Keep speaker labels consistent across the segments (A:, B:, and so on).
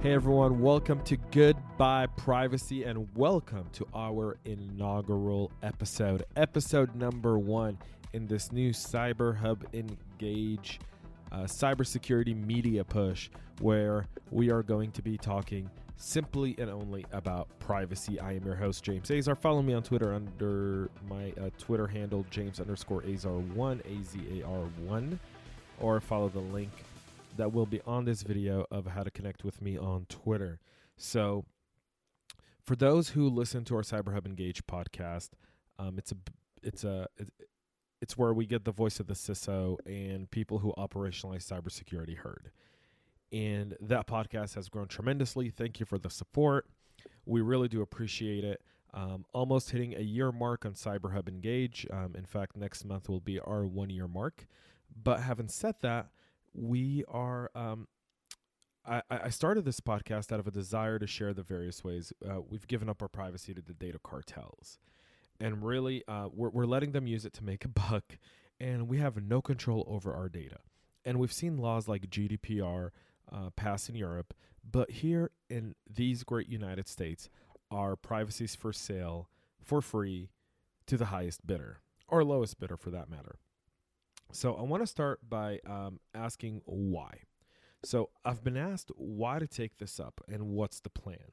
A: Hey everyone, welcome to Goodbye Privacy and welcome to our inaugural episode, episode number one in this new Cyber Hub Engage uh, cybersecurity media push, where we are going to be talking simply and only about privacy. I am your host, James Azar. Follow me on Twitter under my uh, Twitter handle, James underscore Azar1, A Z A R 1, or follow the link that will be on this video of how to connect with me on Twitter. So, for those who listen to our Cyber Hub Engage podcast, um, it's a it's a it's where we get the voice of the CISO and people who operationalize cybersecurity heard. And that podcast has grown tremendously. Thank you for the support. We really do appreciate it. Um, almost hitting a year mark on Cyber Hub Engage. Um, in fact, next month will be our one year mark. But having said that, we are um, I, started this podcast out of a desire to share the various ways uh, we've given up our privacy to the data cartels. And really uh, we're, we're letting them use it to make a buck and we have no control over our data. And we've seen laws like gdpr uh, pass in europe but here in these great united states our privacy's for sale for free to the highest bidder or lowest bidder for that matter so I want to start by um, asking why. So I've been asked why to take this up and what's the plan.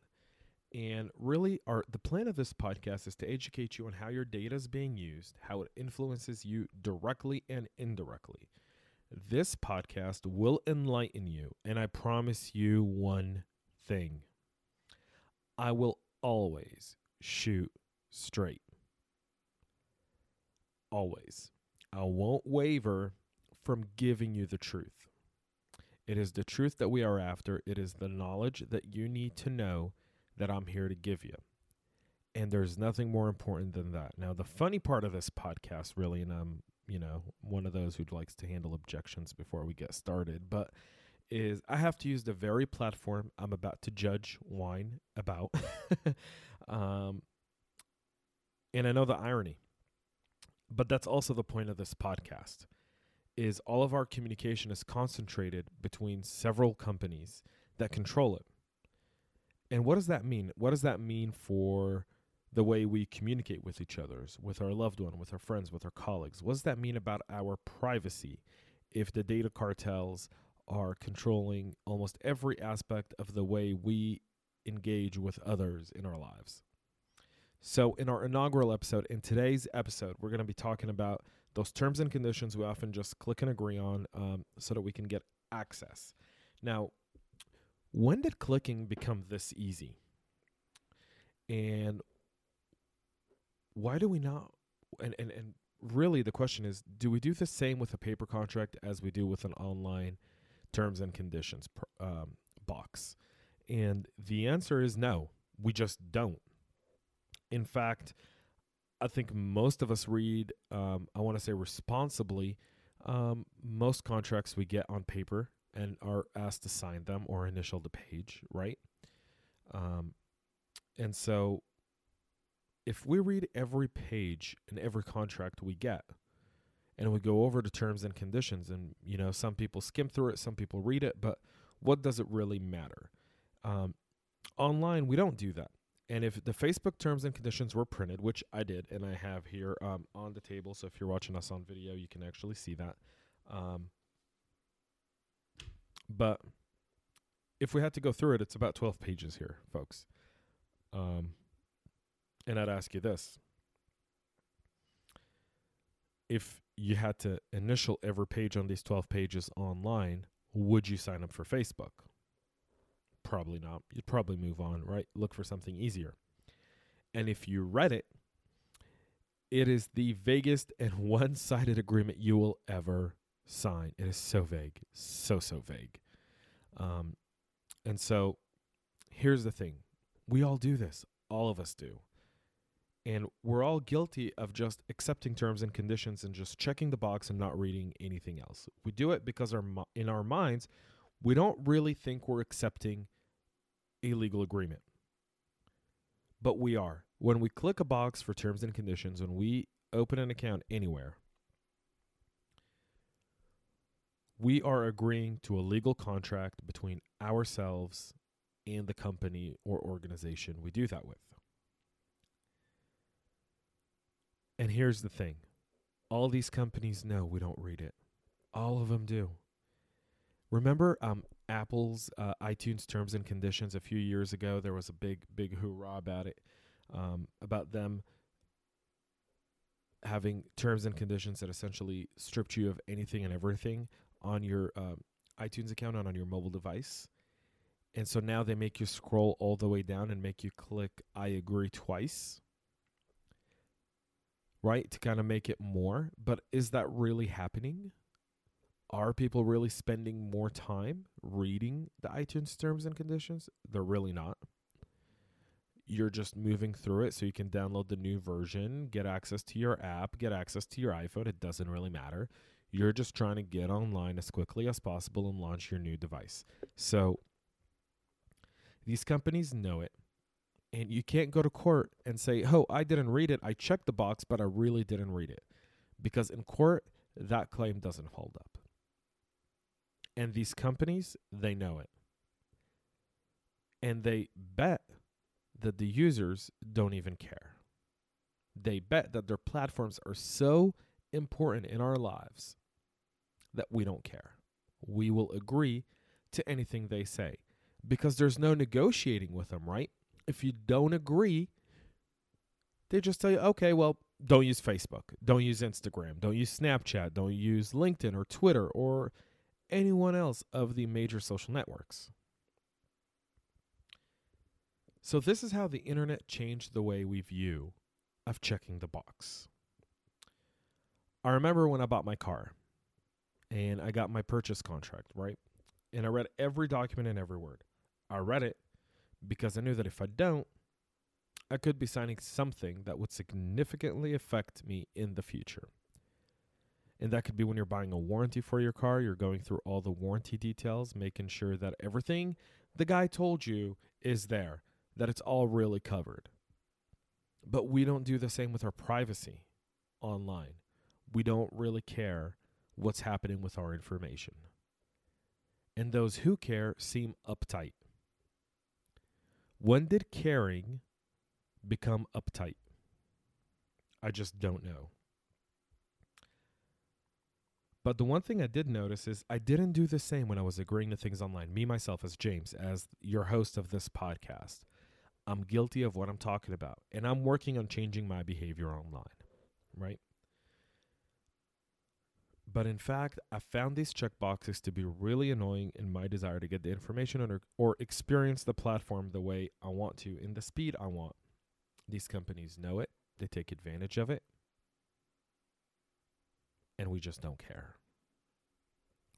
A: And really, our the plan of this podcast is to educate you on how your data is being used, how it influences you directly and indirectly. This podcast will enlighten you, and I promise you one thing: I will always shoot straight. Always. I won't waver from giving you the truth. It is the truth that we are after. It is the knowledge that you need to know that I'm here to give you. And there's nothing more important than that. Now, the funny part of this podcast, really, and I'm, you know, one of those who likes to handle objections before we get started, but is I have to use the very platform I'm about to judge whine about. um, and I know the irony but that's also the point of this podcast is all of our communication is concentrated between several companies that control it. And what does that mean? What does that mean for the way we communicate with each other, with our loved one, with our friends, with our colleagues? What does that mean about our privacy if the data cartels are controlling almost every aspect of the way we engage with others in our lives? So, in our inaugural episode, in today's episode, we're going to be talking about those terms and conditions we often just click and agree on um, so that we can get access. Now, when did clicking become this easy? And why do we not? And, and, and really, the question is do we do the same with a paper contract as we do with an online terms and conditions um, box? And the answer is no, we just don't. In fact, I think most of us read, um, I want to say responsibly, um, most contracts we get on paper and are asked to sign them or initial the page, right? Um, and so if we read every page in every contract we get, and we go over the terms and conditions, and you know, some people skim through it, some people read it, but what does it really matter? Um, online, we don't do that. And if the Facebook terms and conditions were printed, which I did, and I have here um, on the table, so if you're watching us on video, you can actually see that. Um, but if we had to go through it, it's about 12 pages here, folks. Um, and I'd ask you this if you had to initial every page on these 12 pages online, would you sign up for Facebook? Probably not. You'd probably move on, right? Look for something easier. And if you read it, it is the vaguest and one sided agreement you will ever sign. It is so vague, so, so vague. Um, and so here's the thing we all do this, all of us do. And we're all guilty of just accepting terms and conditions and just checking the box and not reading anything else. We do it because our in our minds, we don't really think we're accepting a legal agreement. But we are. When we click a box for terms and conditions, when we open an account anywhere, we are agreeing to a legal contract between ourselves and the company or organization we do that with. And here's the thing all these companies know we don't read it, all of them do. Remember um, Apple's uh, iTunes terms and conditions a few years ago? There was a big, big hoorah about it, um, about them having terms and conditions that essentially stripped you of anything and everything on your um, iTunes account and on your mobile device. And so now they make you scroll all the way down and make you click I agree twice. Right? To kind of make it more. But is that really happening? Are people really spending more time reading the iTunes terms and conditions? They're really not. You're just moving through it so you can download the new version, get access to your app, get access to your iPhone. It doesn't really matter. You're just trying to get online as quickly as possible and launch your new device. So these companies know it. And you can't go to court and say, oh, I didn't read it. I checked the box, but I really didn't read it. Because in court, that claim doesn't hold up. And these companies, they know it. And they bet that the users don't even care. They bet that their platforms are so important in our lives that we don't care. We will agree to anything they say because there's no negotiating with them, right? If you don't agree, they just tell you, okay, well, don't use Facebook, don't use Instagram, don't use Snapchat, don't use LinkedIn or Twitter or anyone else of the major social networks. So, this is how the internet changed the way we view of checking the box. I remember when I bought my car and I got my purchase contract, right? And I read every document and every word. I read it because I knew that if I don't, I could be signing something that would significantly affect me in the future. And that could be when you're buying a warranty for your car, you're going through all the warranty details, making sure that everything the guy told you is there, that it's all really covered. But we don't do the same with our privacy online. We don't really care what's happening with our information. And those who care seem uptight. When did caring become uptight? I just don't know. But the one thing I did notice is I didn't do the same when I was agreeing to things online. Me, myself, as James, as your host of this podcast, I'm guilty of what I'm talking about. And I'm working on changing my behavior online, right? But in fact, I found these checkboxes to be really annoying in my desire to get the information or, or experience the platform the way I want to in the speed I want. These companies know it, they take advantage of it, and we just don't care.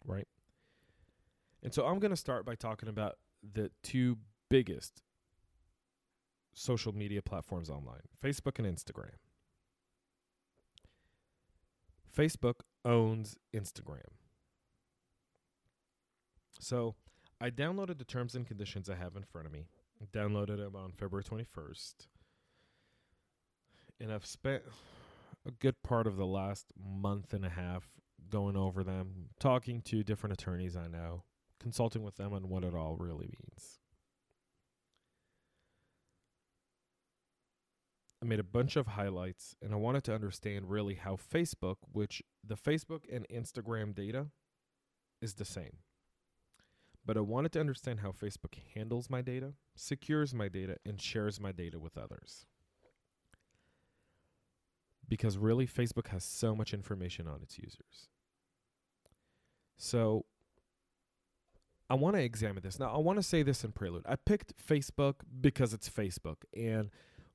A: Right? And so I'm going to start by talking about the two biggest social media platforms online Facebook and Instagram. Facebook owns Instagram. So I downloaded the terms and conditions I have in front of me. Downloaded them on February 21st. And I've spent a good part of the last month and a half going over them, talking to different attorneys I know, consulting with them on what it all really means. I made a bunch of highlights and I wanted to understand really how Facebook, which the Facebook and Instagram data is the same. But I wanted to understand how Facebook handles my data, secures my data, and shares my data with others. Because really, Facebook has so much information on its users. So I want to examine this. Now, I want to say this in prelude. I picked Facebook because it's Facebook. And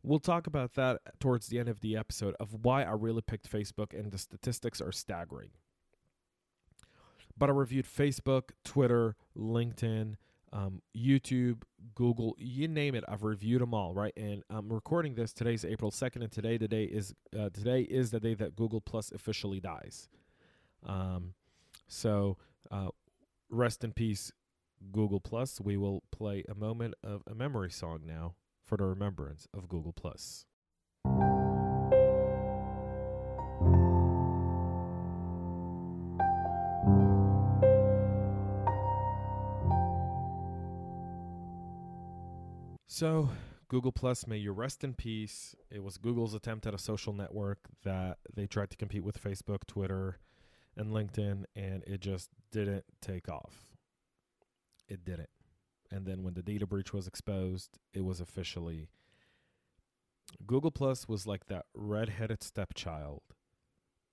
A: We'll talk about that towards the end of the episode of why I really picked Facebook, and the statistics are staggering. But I reviewed Facebook, Twitter, LinkedIn, um, YouTube, Google, you name it. I've reviewed them all, right? And I'm recording this. Today's April 2nd, and today today is uh, today is the day that Google Plus officially dies. Um, so uh, rest in peace, Google Plus. We will play a moment of a memory song now for the remembrance of Google Plus. So, Google Plus, may you rest in peace. It was Google's attempt at a social network that they tried to compete with Facebook, Twitter, and LinkedIn, and it just didn't take off. It didn't. And then when the data breach was exposed, it was officially Google Plus was like that redheaded stepchild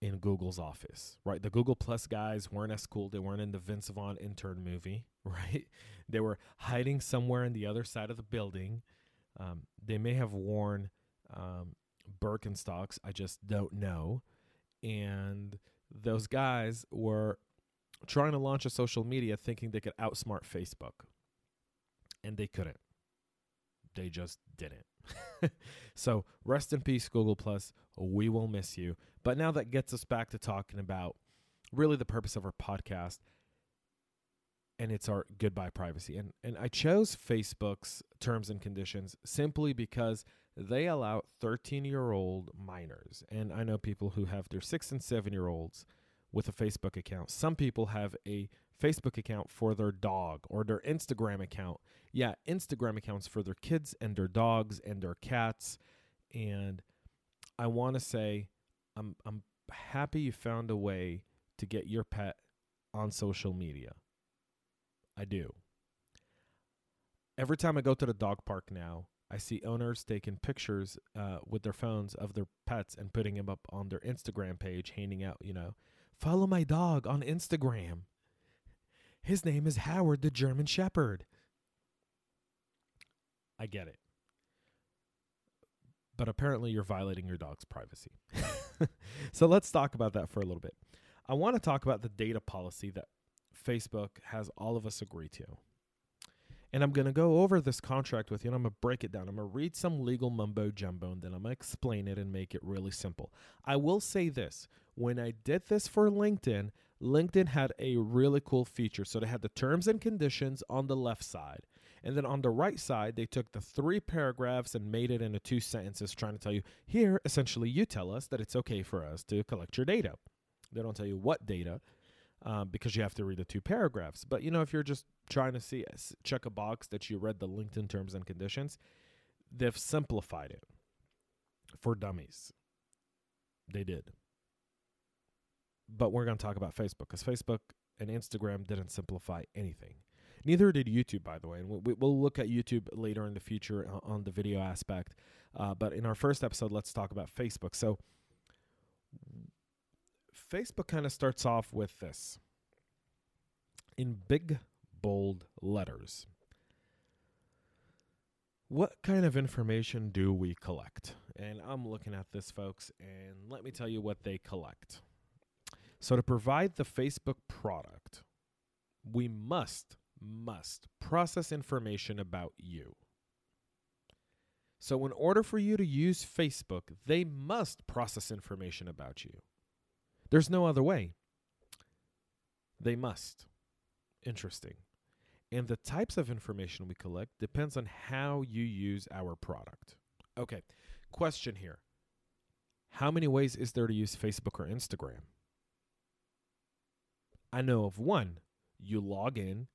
A: in Google's office, right? The Google Plus guys weren't as cool. They weren't in the Vince Vaughn intern movie, right? They were hiding somewhere in the other side of the building. Um, they may have worn um, Birkenstocks. I just don't know. And those guys were trying to launch a social media thinking they could outsmart Facebook. And they couldn't. They just didn't. so rest in peace, Google Plus. We will miss you. But now that gets us back to talking about really the purpose of our podcast. And it's our goodbye privacy. And and I chose Facebook's terms and conditions simply because they allow 13 year old minors. And I know people who have their six and seven year olds with a Facebook account. Some people have a Facebook account for their dog or their Instagram account. Yeah, Instagram accounts for their kids and their dogs and their cats. And I want to say I'm I'm happy you found a way to get your pet on social media. I do. Every time I go to the dog park now, I see owners taking pictures uh, with their phones of their pets and putting them up on their Instagram page, handing out, you know, follow my dog on Instagram. His name is Howard the German Shepherd. I get it. But apparently, you're violating your dog's privacy. so let's talk about that for a little bit. I want to talk about the data policy that Facebook has all of us agree to. And I'm going to go over this contract with you and I'm going to break it down. I'm going to read some legal mumbo jumbo and then I'm going to explain it and make it really simple. I will say this when I did this for LinkedIn, LinkedIn had a really cool feature. So they had the terms and conditions on the left side. And then on the right side, they took the three paragraphs and made it into two sentences, trying to tell you here, essentially, you tell us that it's okay for us to collect your data. They don't tell you what data um, because you have to read the two paragraphs. But you know, if you're just trying to see check a box that you read the LinkedIn terms and conditions, they've simplified it for dummies. They did. But we're going to talk about Facebook because Facebook and Instagram didn't simplify anything. Neither did YouTube, by the way. And we, will look at YouTube later in the future on the video aspect. Uh, but in our first episode, let's talk about Facebook. So, Facebook kind of starts off with this in big, bold letters. What kind of information do we collect? And I'm looking at this, folks, and let me tell you what they collect. So, to provide the Facebook product, we must, must process information about you. So, in order for you to use Facebook, they must process information about you. There's no other way. They must. Interesting. And the types of information we collect depends on how you use our product. Okay, question here. How many ways is there to use Facebook or Instagram? I know of one. You log in,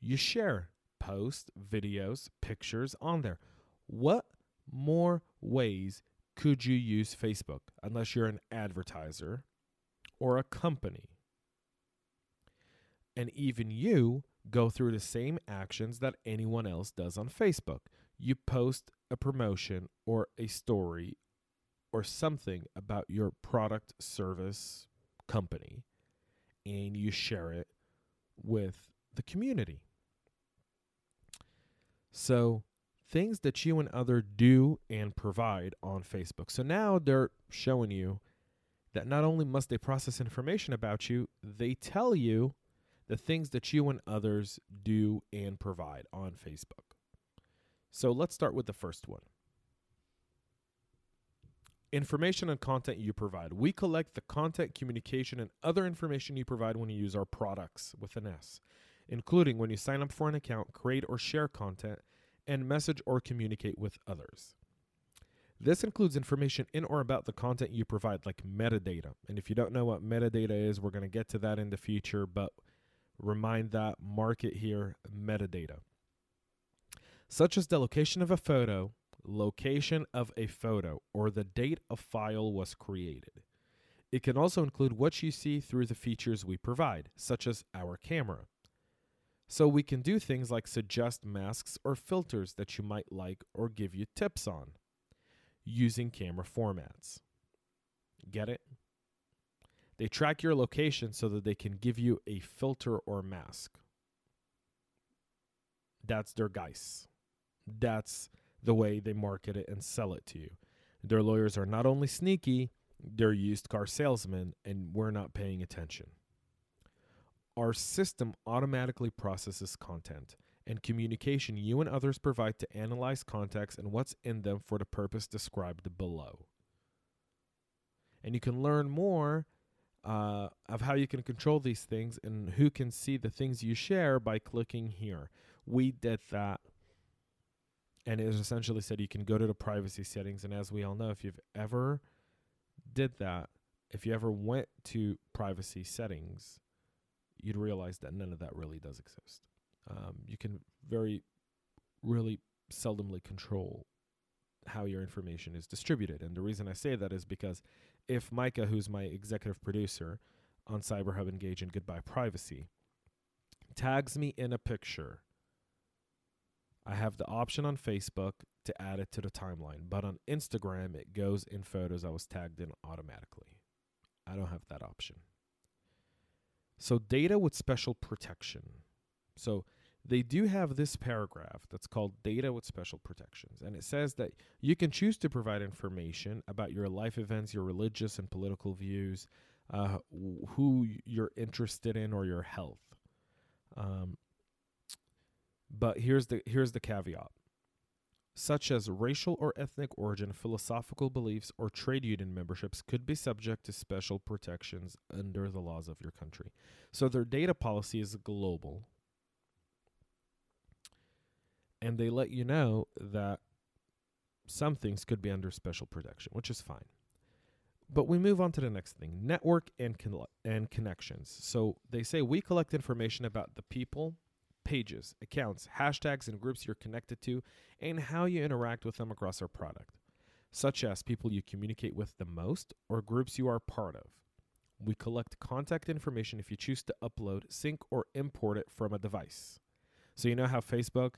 A: you share posts, videos, pictures on there. What more ways could you use Facebook unless you're an advertiser or a company? And even you go through the same actions that anyone else does on Facebook. You post a promotion or a story or something about your product, service, company and you share it with the community. So, things that you and other do and provide on Facebook. So now they're showing you that not only must they process information about you, they tell you the things that you and others do and provide on Facebook. So let's start with the first one information and content you provide. We collect the content, communication, and other information you provide when you use our products with an S, including when you sign up for an account, create or share content, and message or communicate with others. This includes information in or about the content you provide, like metadata. And if you don't know what metadata is, we're going to get to that in the future, but remind that market here metadata. such as the location of a photo, location of a photo, or the date a file was created. It can also include what you see through the features we provide, such as our camera. So we can do things like suggest masks or filters that you might like or give you tips on using camera formats. Get it? They track your location so that they can give you a filter or mask. That's their guise. That's the way they market it and sell it to you. Their lawyers are not only sneaky, they're used car salesmen, and we're not paying attention. Our system automatically processes content and communication you and others provide to analyze context and what's in them for the purpose described below. And you can learn more uh, of how you can control these things and who can see the things you share by clicking here. We did that. And it essentially said you can go to the privacy settings. And as we all know, if you've ever did that, if you ever went to privacy settings, you'd realize that none of that really does exist. Um, you can very, really seldomly control how your information is distributed. And the reason I say that is because if Micah, who's my executive producer on CyberHub Engage and Goodbye Privacy, tags me in a picture, I have the option on Facebook to add it to the timeline. But on Instagram, it goes in photos I was tagged in automatically. I don't have that option. So, data with special protection. So, they do have this paragraph that's called Data with Special Protections. And it says that you can choose to provide information about your life events, your religious and political views, uh, who you're interested in, or your health. Um, but here's the here's the caveat such as racial or ethnic origin, philosophical beliefs, or trade union memberships, could be subject to special protections under the laws of your country. So their data policy is global. And they let you know that some things could be under special protection, which is fine. But we move on to the next thing network and, con- and connections. So they say we collect information about the people pages, accounts, hashtags, and groups you're connected to, and how you interact with them across our product, such as people you communicate with the most or groups you are part of. We collect contact information if you choose to upload, sync, or import it from a device. So, you know how Facebook,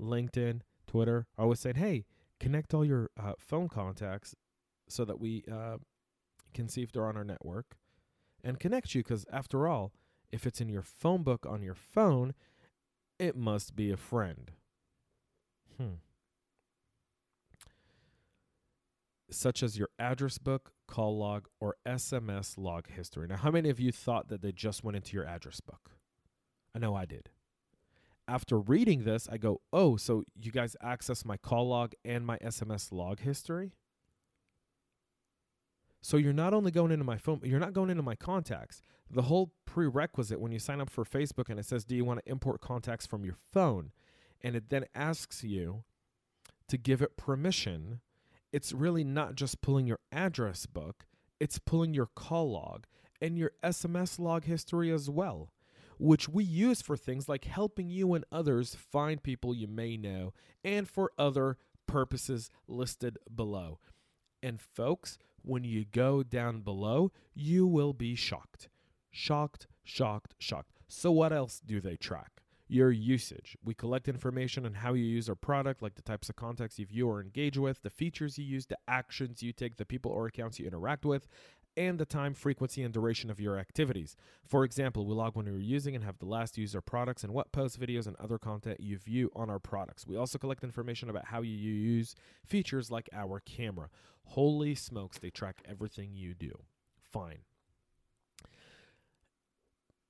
A: LinkedIn, Twitter are always saying, hey, connect all your uh, phone contacts so that we uh, can see if they're on our network and connect you. Because, after all, if it's in your phone book on your phone, it must be a friend. Hmm. Such as your address book, call log, or SMS log history. Now, how many of you thought that they just went into your address book? I know I did. After reading this, I go, oh, so you guys access my call log and my SMS log history? So you're not only going into my phone, you're not going into my contacts. The whole prerequisite when you sign up for Facebook and it says, Do you want to import contacts from your phone? And it then asks you to give it permission. It's really not just pulling your address book, it's pulling your call log and your SMS log history as well, which we use for things like helping you and others find people you may know and for other purposes listed below. And folks, when you go down below, you will be shocked. Shocked, shocked, shocked. So, what else do they track? Your usage. We collect information on how you use our product, like the types of contacts you view or engage with, the features you use, the actions you take, the people or accounts you interact with, and the time, frequency, and duration of your activities. For example, we log when you're using and have the last user products and what posts, videos, and other content you view on our products. We also collect information about how you use features like our camera. Holy smokes, they track everything you do. Fine.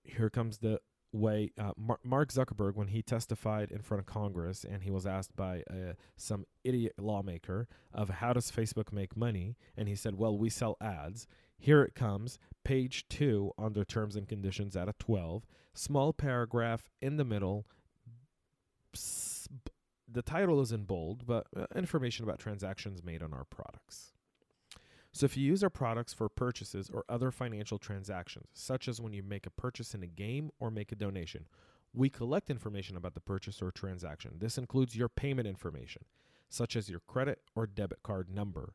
A: Here comes the way uh, Mar- Mark Zuckerberg, when he testified in front of Congress and he was asked by uh, some idiot lawmaker of how does Facebook make money, and he said, "Well, we sell ads." Here it comes, page two under terms and conditions at a 12, small paragraph in the middle. The title is in bold, but uh, information about transactions made on our products. So, if you use our products for purchases or other financial transactions, such as when you make a purchase in a game or make a donation, We collect information about the purchase or transaction. This includes your payment information, such as your credit or debit card number,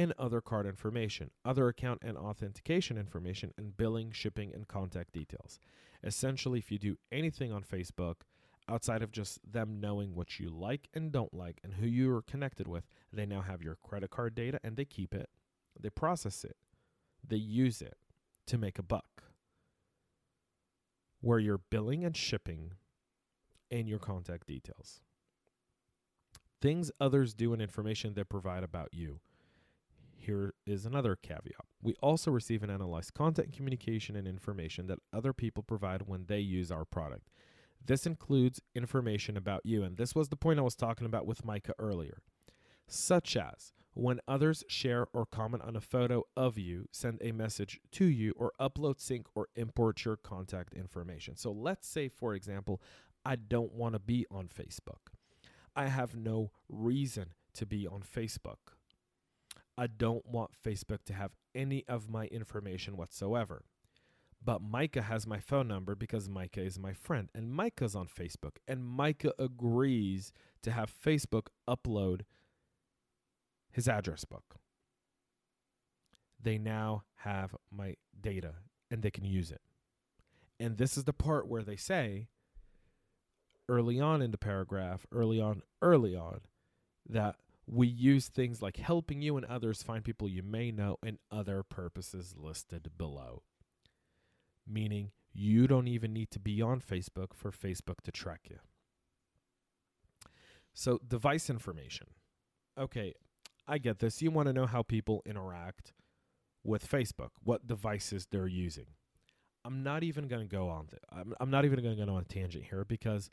A: and other card information, other account and authentication information, and billing, shipping, and contact details. Essentially, if you do anything on Facebook outside of just them knowing what you like and don't like and who you are connected with, they now have your credit card data and they keep it, they process it, they use it to make a buck. Where you're billing and shipping and your contact details. Things others do and information they provide about you here is another caveat. We also receive and analyze content, communication, and information that other people provide when they use our product. This includes information about you, and this was the point I was talking about with Micah earlier, such as when others share or comment on a photo of you, send a message to you, or upload, sync, or import your contact information. So let's say, for example, I don't want to be on Facebook. I have no reason to be on Facebook. I don't want Facebook to have any of my information whatsoever. But Micah has my phone number because Micah is my friend, and Micah's on Facebook, and Micah agrees to have Facebook upload his address book. They now have my data and they can use it. And this is the part where they say early on in the paragraph, early on, early on, that we use things like helping you and others find people you may know and other purposes listed below. Meaning, you don't even need to be on Facebook for Facebook to track you. So, device information. Okay, I get this. You want to know how people interact with Facebook, what devices they're using. I'm not even going to go on. Th- I'm, I'm not even going to go on a tangent here because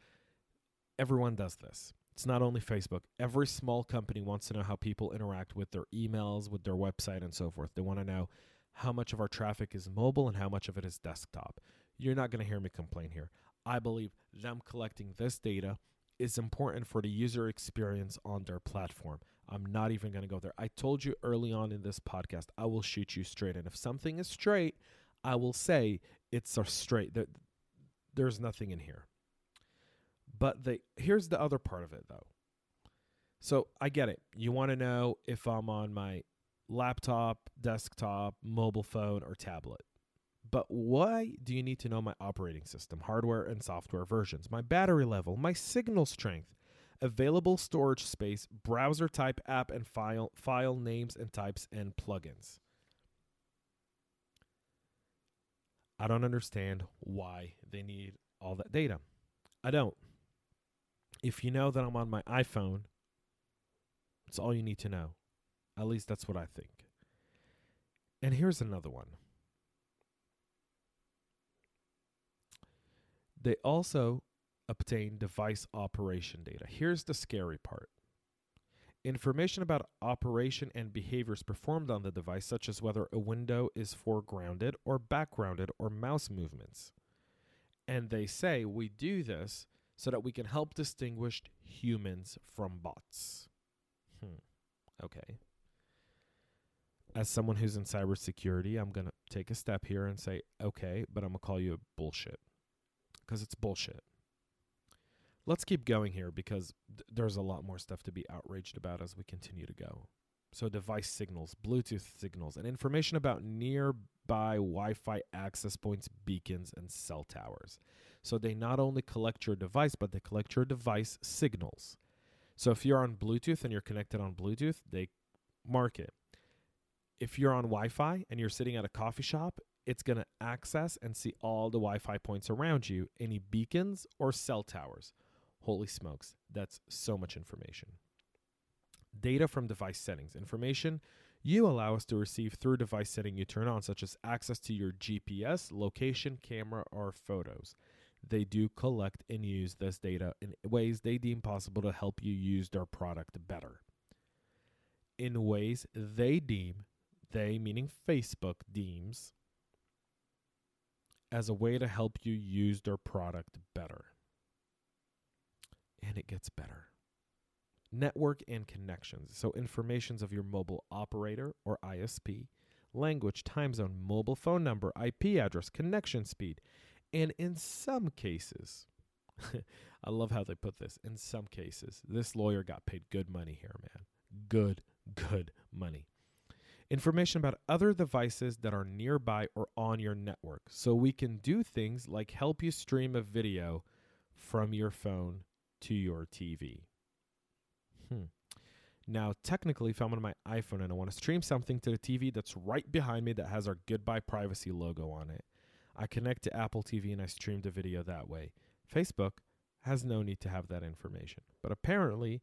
A: everyone does this. It's not only Facebook. Every small company wants to know how people interact with their emails, with their website, and so forth. They want to know how much of our traffic is mobile and how much of it is desktop. You're not going to hear me complain here. I believe them collecting this data is important for the user experience on their platform. I'm not even going to go there. I told you early on in this podcast, I will shoot you straight. And if something is straight, I will say it's a straight. There's nothing in here. But they here's the other part of it though. So I get it. You want to know if I'm on my laptop, desktop, mobile phone, or tablet. But why do you need to know my operating system, hardware and software versions, my battery level, my signal strength, available storage space, browser type app and file file names and types and plugins? I don't understand why they need all that data. I don't if you know that I'm on my iPhone, it's all you need to know. At least that's what I think. And here's another one. They also obtain device operation data. Here's the scary part information about operation and behaviors performed on the device, such as whether a window is foregrounded or backgrounded or mouse movements. And they say we do this so that we can help distinguish humans from bots. Hmm. Okay. As someone who's in cybersecurity, I'm going to take a step here and say, okay, but I'm going to call you bullshit. Because it's bullshit. Let's keep going here because th- there's a lot more stuff to be outraged about as we continue to go. So, device signals, Bluetooth signals, and information about nearby Wi Fi access points, beacons, and cell towers. So they not only collect your device, but they collect your device signals. So if you're on Bluetooth and you're connected on Bluetooth, they mark it. If you're on Wi Fi and you're sitting at a coffee shop, it's going to access and see all the Wi Fi points around you, any beacons or cell towers. Holy smokes, that's so much information. Data from device settings. Information you allow us to receive through device setting you turn on, such as access to your GPS, location, camera, or photos they do collect and use this data in ways they deem possible to help you use their product better. In ways they deem, they meaning Facebook deems, as a way to help you use their product better. And it gets better. Network and connections. So, informations of your mobile operator or ISP, language, time zone, mobile phone number, IP address, connection speed, and in some cases, I love how they put this. In some cases, this lawyer got paid good money here, man. Good, good money. Information about other devices that are nearby or on your network. So we can do things like help you stream a video from your phone to your TV. Hmm. Now, technically, if I'm on my iPhone and I want to stream something to the TV that's right behind me that has our Goodbye Privacy logo on it, I connect to Apple TV and I stream the video that way. Facebook has no need to have that information. But apparently,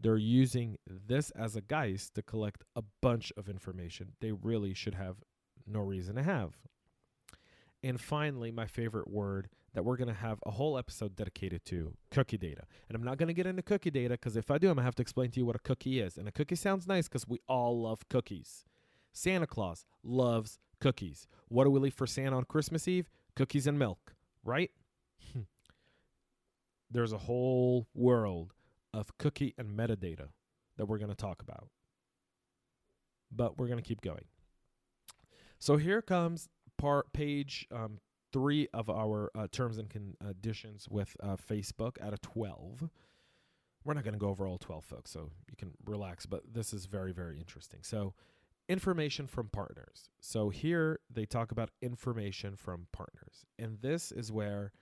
A: they're using this as a guise to collect a bunch of information they really should have no reason to have. And finally, my favorite word that we're going to have a whole episode dedicated to cookie data. And I'm not going to get into cookie data because if I do, I'm going to have to explain to you what a cookie is. And a cookie sounds nice because we all love cookies. Santa Claus loves cookies. What do we leave for Santa on Christmas Eve? Cookies and milk, right? There's a whole world of cookie and metadata that we're going to talk about. But we're going to keep going. So here comes part page um, three of our uh, terms and conditions with uh, Facebook out of 12. We're not going to go over all 12, folks, so you can relax, but this is very, very interesting. So, information from partners. So, here they talk about information from partners. And this is where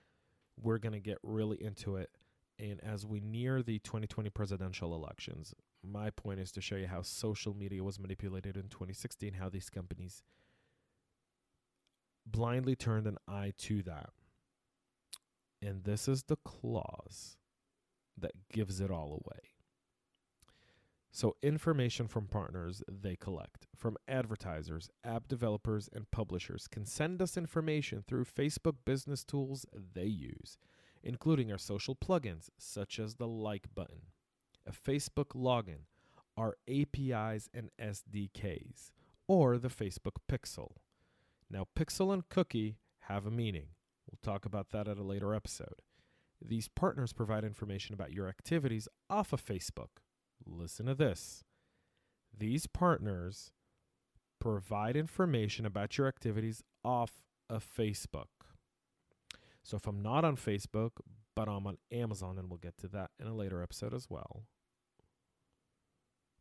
A: we're going to get really into it. And as we near the 2020 presidential elections, my point is to show you how social media was manipulated in 2016, how these companies blindly turned an eye to that. And this is the clause that gives it all away. So, information from partners they collect, from advertisers, app developers, and publishers can send us information through Facebook business tools they use, including our social plugins, such as the like button, a Facebook login, our APIs and SDKs, or the Facebook Pixel. Now, pixel and cookie have a meaning. We'll talk about that at a later episode. These partners provide information about your activities off of Facebook. Listen to this. These partners provide information about your activities off of Facebook. So if I'm not on Facebook, but I'm on Amazon, and we'll get to that in a later episode as well,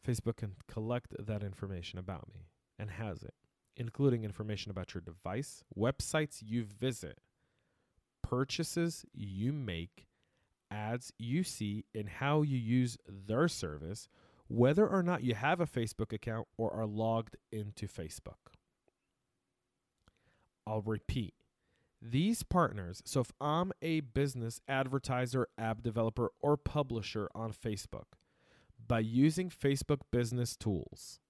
A: Facebook can collect that information about me and has it including information about your device, websites you visit, purchases you make, ads you see, and how you use their service, whether or not you have a Facebook account or are logged into Facebook. I'll repeat. These partners, so if I'm a business advertiser, app developer, or publisher on Facebook, by using Facebook business tools,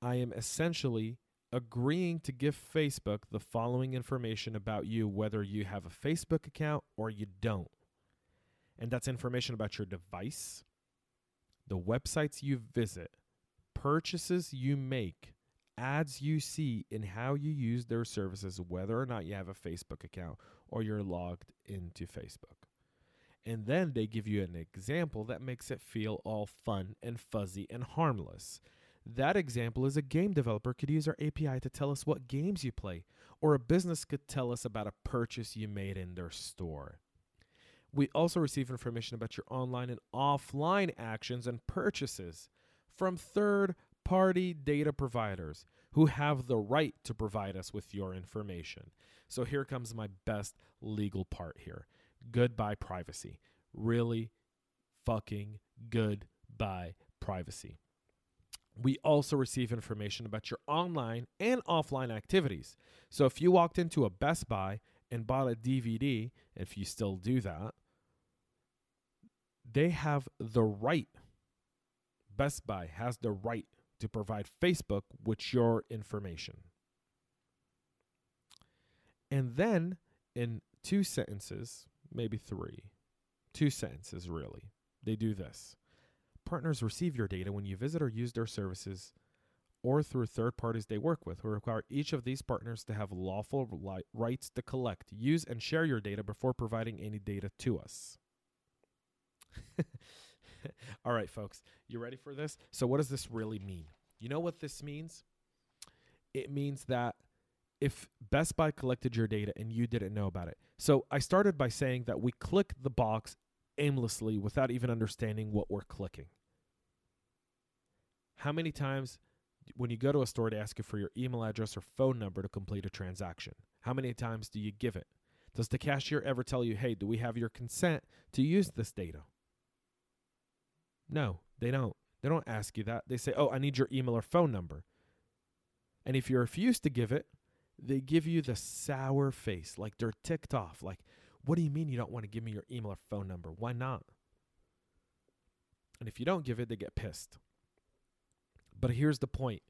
A: I am essentially agreeing to give Facebook the following information about you, whether you have a Facebook account or you don't. And that's information about your device, the websites you visit, purchases you make, ads you see, and how you use their services, whether or not you have a Facebook account or you're logged into Facebook. And then they give you an example that makes it feel all fun and fuzzy and harmless. That example is a game developer could use our API to tell us what games you play, or a business could tell us about a purchase you made in their store. We also receive information about your online and offline actions and purchases from third party data providers who have the right to provide us with your information. So here comes my best legal part here. Goodbye privacy. Really fucking goodbye privacy. We also receive information about your online and offline activities. So if you walked into a Best Buy and bought a DVD, if you still do that, they have the right, Best Buy has the right to provide Facebook with your information. And then in two sentences, maybe three, two sentences really, they do this partners receive your data when you visit or use their services or through third parties they work with, who require each of these partners to have lawful li- rights to collect, use, and share your data before providing any data to us. All right, folks, you ready for this? So, what does this really mean? You know what this means? It means that if Best Buy collected your data and you didn't know about it. So I started by saying that we click the box aimlessly without even understanding what we're clicking. How many times when you go to a store to ask you for your email address or phone number to complete a transaction? How many times do you give it? Does the cashier ever tell you, hey, do we have your consent to use this data? No, they don't. They don't ask you that. They say, oh, I need your email or phone number. And if you refuse to give it, they give you the sour face, like they're ticked off. Like, what do you mean you don't want to give me your email or phone number? Why not? And if you don't give it, they get pissed. But here's the point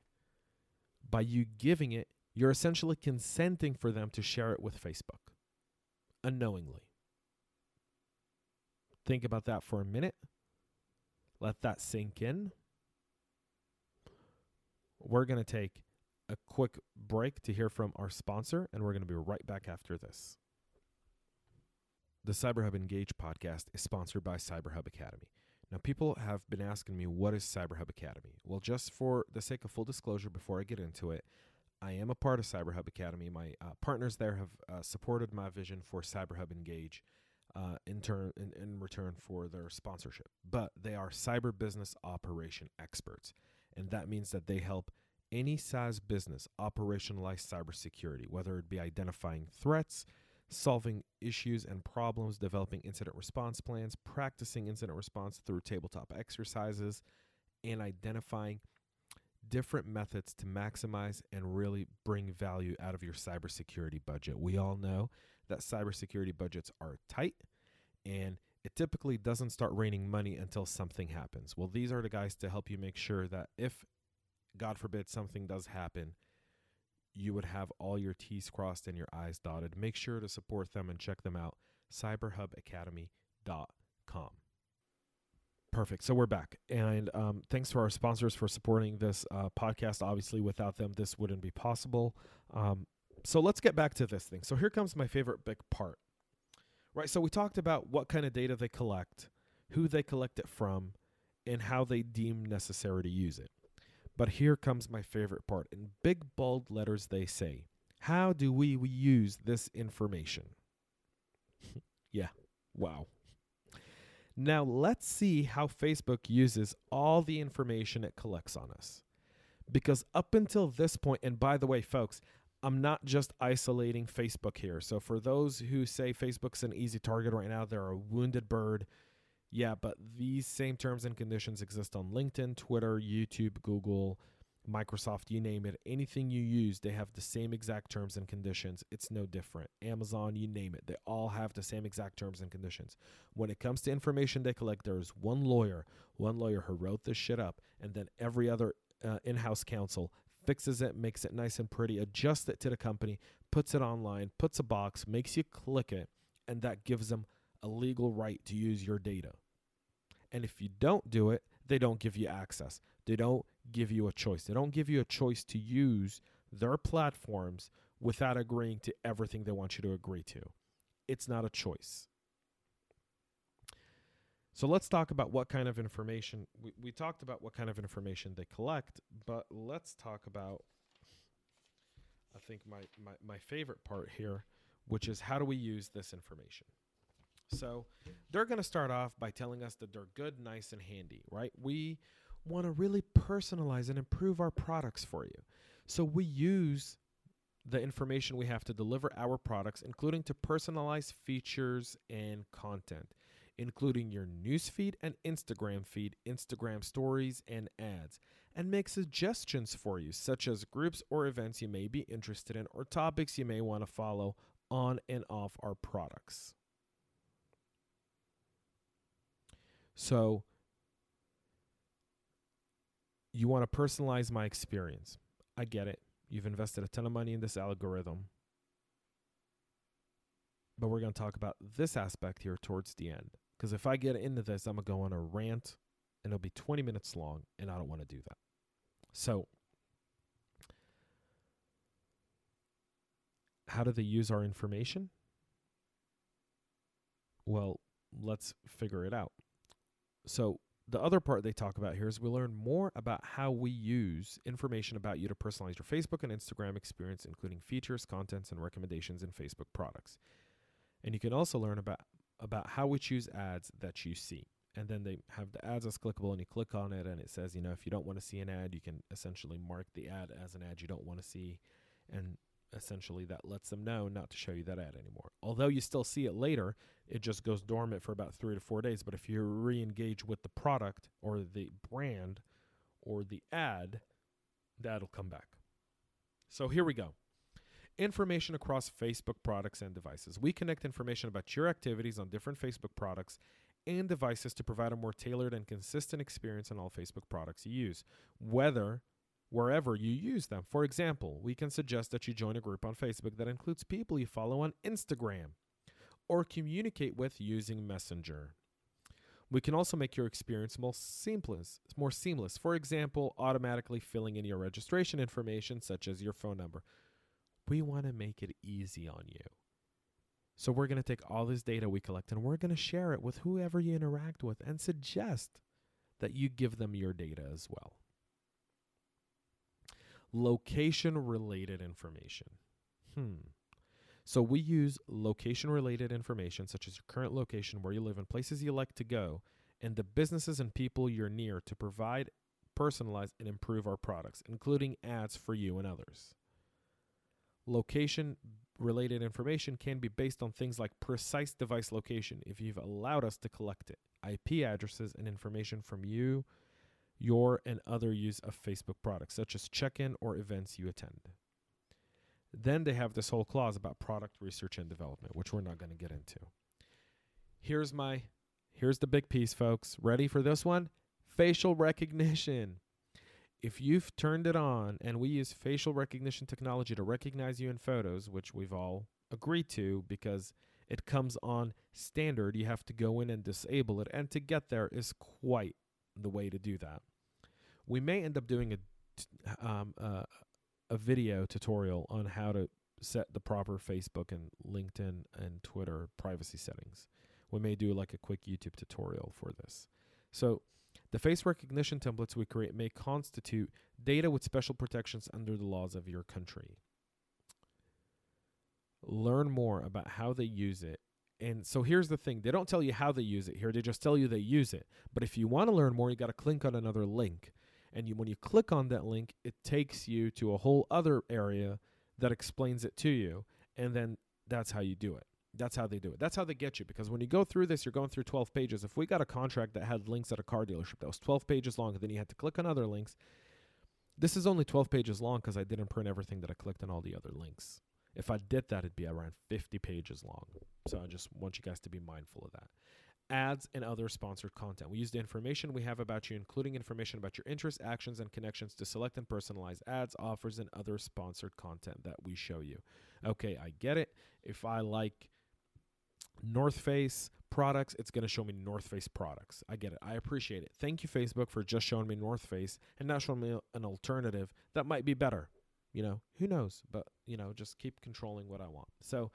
A: by you giving it, you're essentially consenting for them to share it with Facebook unknowingly. Think about that for a minute. Let that sink in. We're going to take a quick break to hear from our sponsor, and we're going to be right back after this. The CyberHub Engage podcast is sponsored by CyberHub Academy. Now, people have been asking me, what is CyberHub Academy? Well, just for the sake of full disclosure, before I get into it, I am a part of CyberHub Academy. My uh, partners there have uh, supported my vision for CyberHub Engage uh, in, turn, in, in return for their sponsorship. But they are cyber business operation experts, and that means that they help any size business operationalize cybersecurity, whether it be identifying threats, solving issues and problems, developing incident response plans, practicing incident response through tabletop exercises, and identifying different methods to maximize and really bring value out of your cybersecurity budget. We all know that cybersecurity budgets are tight and it typically doesn't start raining money until something happens. Well, these are the guys to help you make sure that if God forbid something does happen, you would have all your T's crossed and your I's dotted. Make sure to support them and check them out. CyberHubAcademy.com. Perfect. So we're back. And um, thanks to our sponsors for supporting this uh, podcast. Obviously, without them, this wouldn't be possible. Um, so let's get back to this thing. So here comes my favorite big part. Right. So we talked about what kind of data they collect, who they collect it from, and how they deem necessary to use it. But here comes my favorite part. In big bold letters, they say, How do we, use this information? yeah, wow. Now let's see how Facebook uses all the information it collects on us. Because up until this point, and by the way, folks, I'm not just isolating Facebook here. So for those who say Facebook's an easy target right now, they're a wounded bird. Yeah, but these same terms and conditions exist on LinkedIn, Twitter, YouTube, Google, Microsoft, you name it. Anything you use, they have the same exact terms and conditions. It's no different. Amazon, you name it. They all have the same exact terms and conditions. When it comes to information they collect, there is one lawyer, one lawyer who wrote this shit up, and then every other uh, in house counsel fixes it, makes it nice and pretty, adjusts it to the company, puts it online, puts a box, makes you click it, and that gives them a legal right to use your data. And if you don't do it, they don't give you access. They don't give you a choice. They don't give you a choice to use their platforms without agreeing to everything they want you to agree to. It's not a choice. So let's talk about what kind of information we, we talked about what kind of information they collect, but let's talk about I think my, my, my favorite part here, which is how do we use this information? So they're going to start off by telling us that they're good, nice, and handy, right? We want to really personalize and improve our products for you. So we use the information we have to deliver our products, including to personalize features and content, including your newsfeed and Instagram feed, Instagram stories, and ads, and make suggestions for you, such as groups or events you may be interested in or topics you may want to follow on and off our products. So you want to personalize my experience. I get it. You've invested a ton of money in this algorithm. But we're going to talk about this aspect here towards the end. Because if I get into this, I'm going to go on a rant and it'll be 20 minutes long, and I don't want to do that. So, how do they use our information? Well, let's figure it out. So, the other part they talk about here is we learn more about how we use information about you to personalize your Facebook and Instagram experience, including features, contents, and recommendations in Facebook products. And you can also learn about about how we choose ads that you see. And then they have the ads as clickable, and you click on it, and it says, you know, if you don't want to see an ad, you can essentially mark the ad as an ad you don't want to see, and essentially that lets them know not to show you that ad anymore. Although you still see it later, it just goes dormant for about three to four days. But if you re engage with the product or the brand or the ad, that'll come back. So here we go. Information across Facebook products and devices. We connect information about your activities on different Facebook products and devices to provide a more tailored and consistent experience on all Facebook products you use, whether wherever you use them. For example, we can suggest that you join a group on Facebook that includes people you follow on Instagram or communicate with using Messenger. We can also make your experience more seamless, more seamless. For example, automatically filling in your registration information such as your phone number. We want to make it easy on you. So we're going to take all this data we collect and we're going to share it with whoever you interact with and suggest that you give them your data as well location related information. Hmm. So we use location related information, such as your current location, where you live, and places you like to go, and the businesses and people you're near to provide, personalize, and improve our products, including ads for you and others. Location related information can be based on things like precise device location if you've allowed us to collect it, IP addresses, and information from you your and other use of Facebook products, such as check in or events you attend. Then they have this whole clause about product research and development, which we're not going to get into. Here's my here's the big piece, folks. Ready for this one? Facial recognition. If you've turned it on and we use facial recognition technology to recognize you in photos, which we've all agreed to because it comes on standard, you have to go in and disable it. And to get there is quite the way to do that we may end up doing a um, uh, a video tutorial on how to set the proper Facebook and LinkedIn and Twitter privacy settings. We may do like a quick YouTube tutorial for this. So, the face recognition templates we create may constitute data with special protections under the laws of your country. Learn more about how they use it. And so here's the thing they don't tell you how they use it here, they just tell you they use it. But if you want to learn more, you got to click on another link and you, when you click on that link, it takes you to a whole other area that explains it to you. And then that's how you do it. That's how they do it. That's how they get you. Because when you go through this, you're going through 12 pages. If we got a contract that had links at a car dealership that was 12 pages long, and then you had to click on other links, this is only 12 pages long because I didn't print everything that I clicked on all the other links. If I did that, it'd be around 50 pages long. So I just want you guys to be mindful of that ads, and other sponsored content. We use the information we have about you, including information about your interests, actions, and connections, to select and personalize ads, offers, and other sponsored content that we show you. Okay, I get it. If I like North Face products, it's going to show me North Face products. I get it. I appreciate it. Thank you, Facebook, for just showing me North Face and not showing me an alternative that might be better. You know, who knows? But, you know, just keep controlling what I want. So,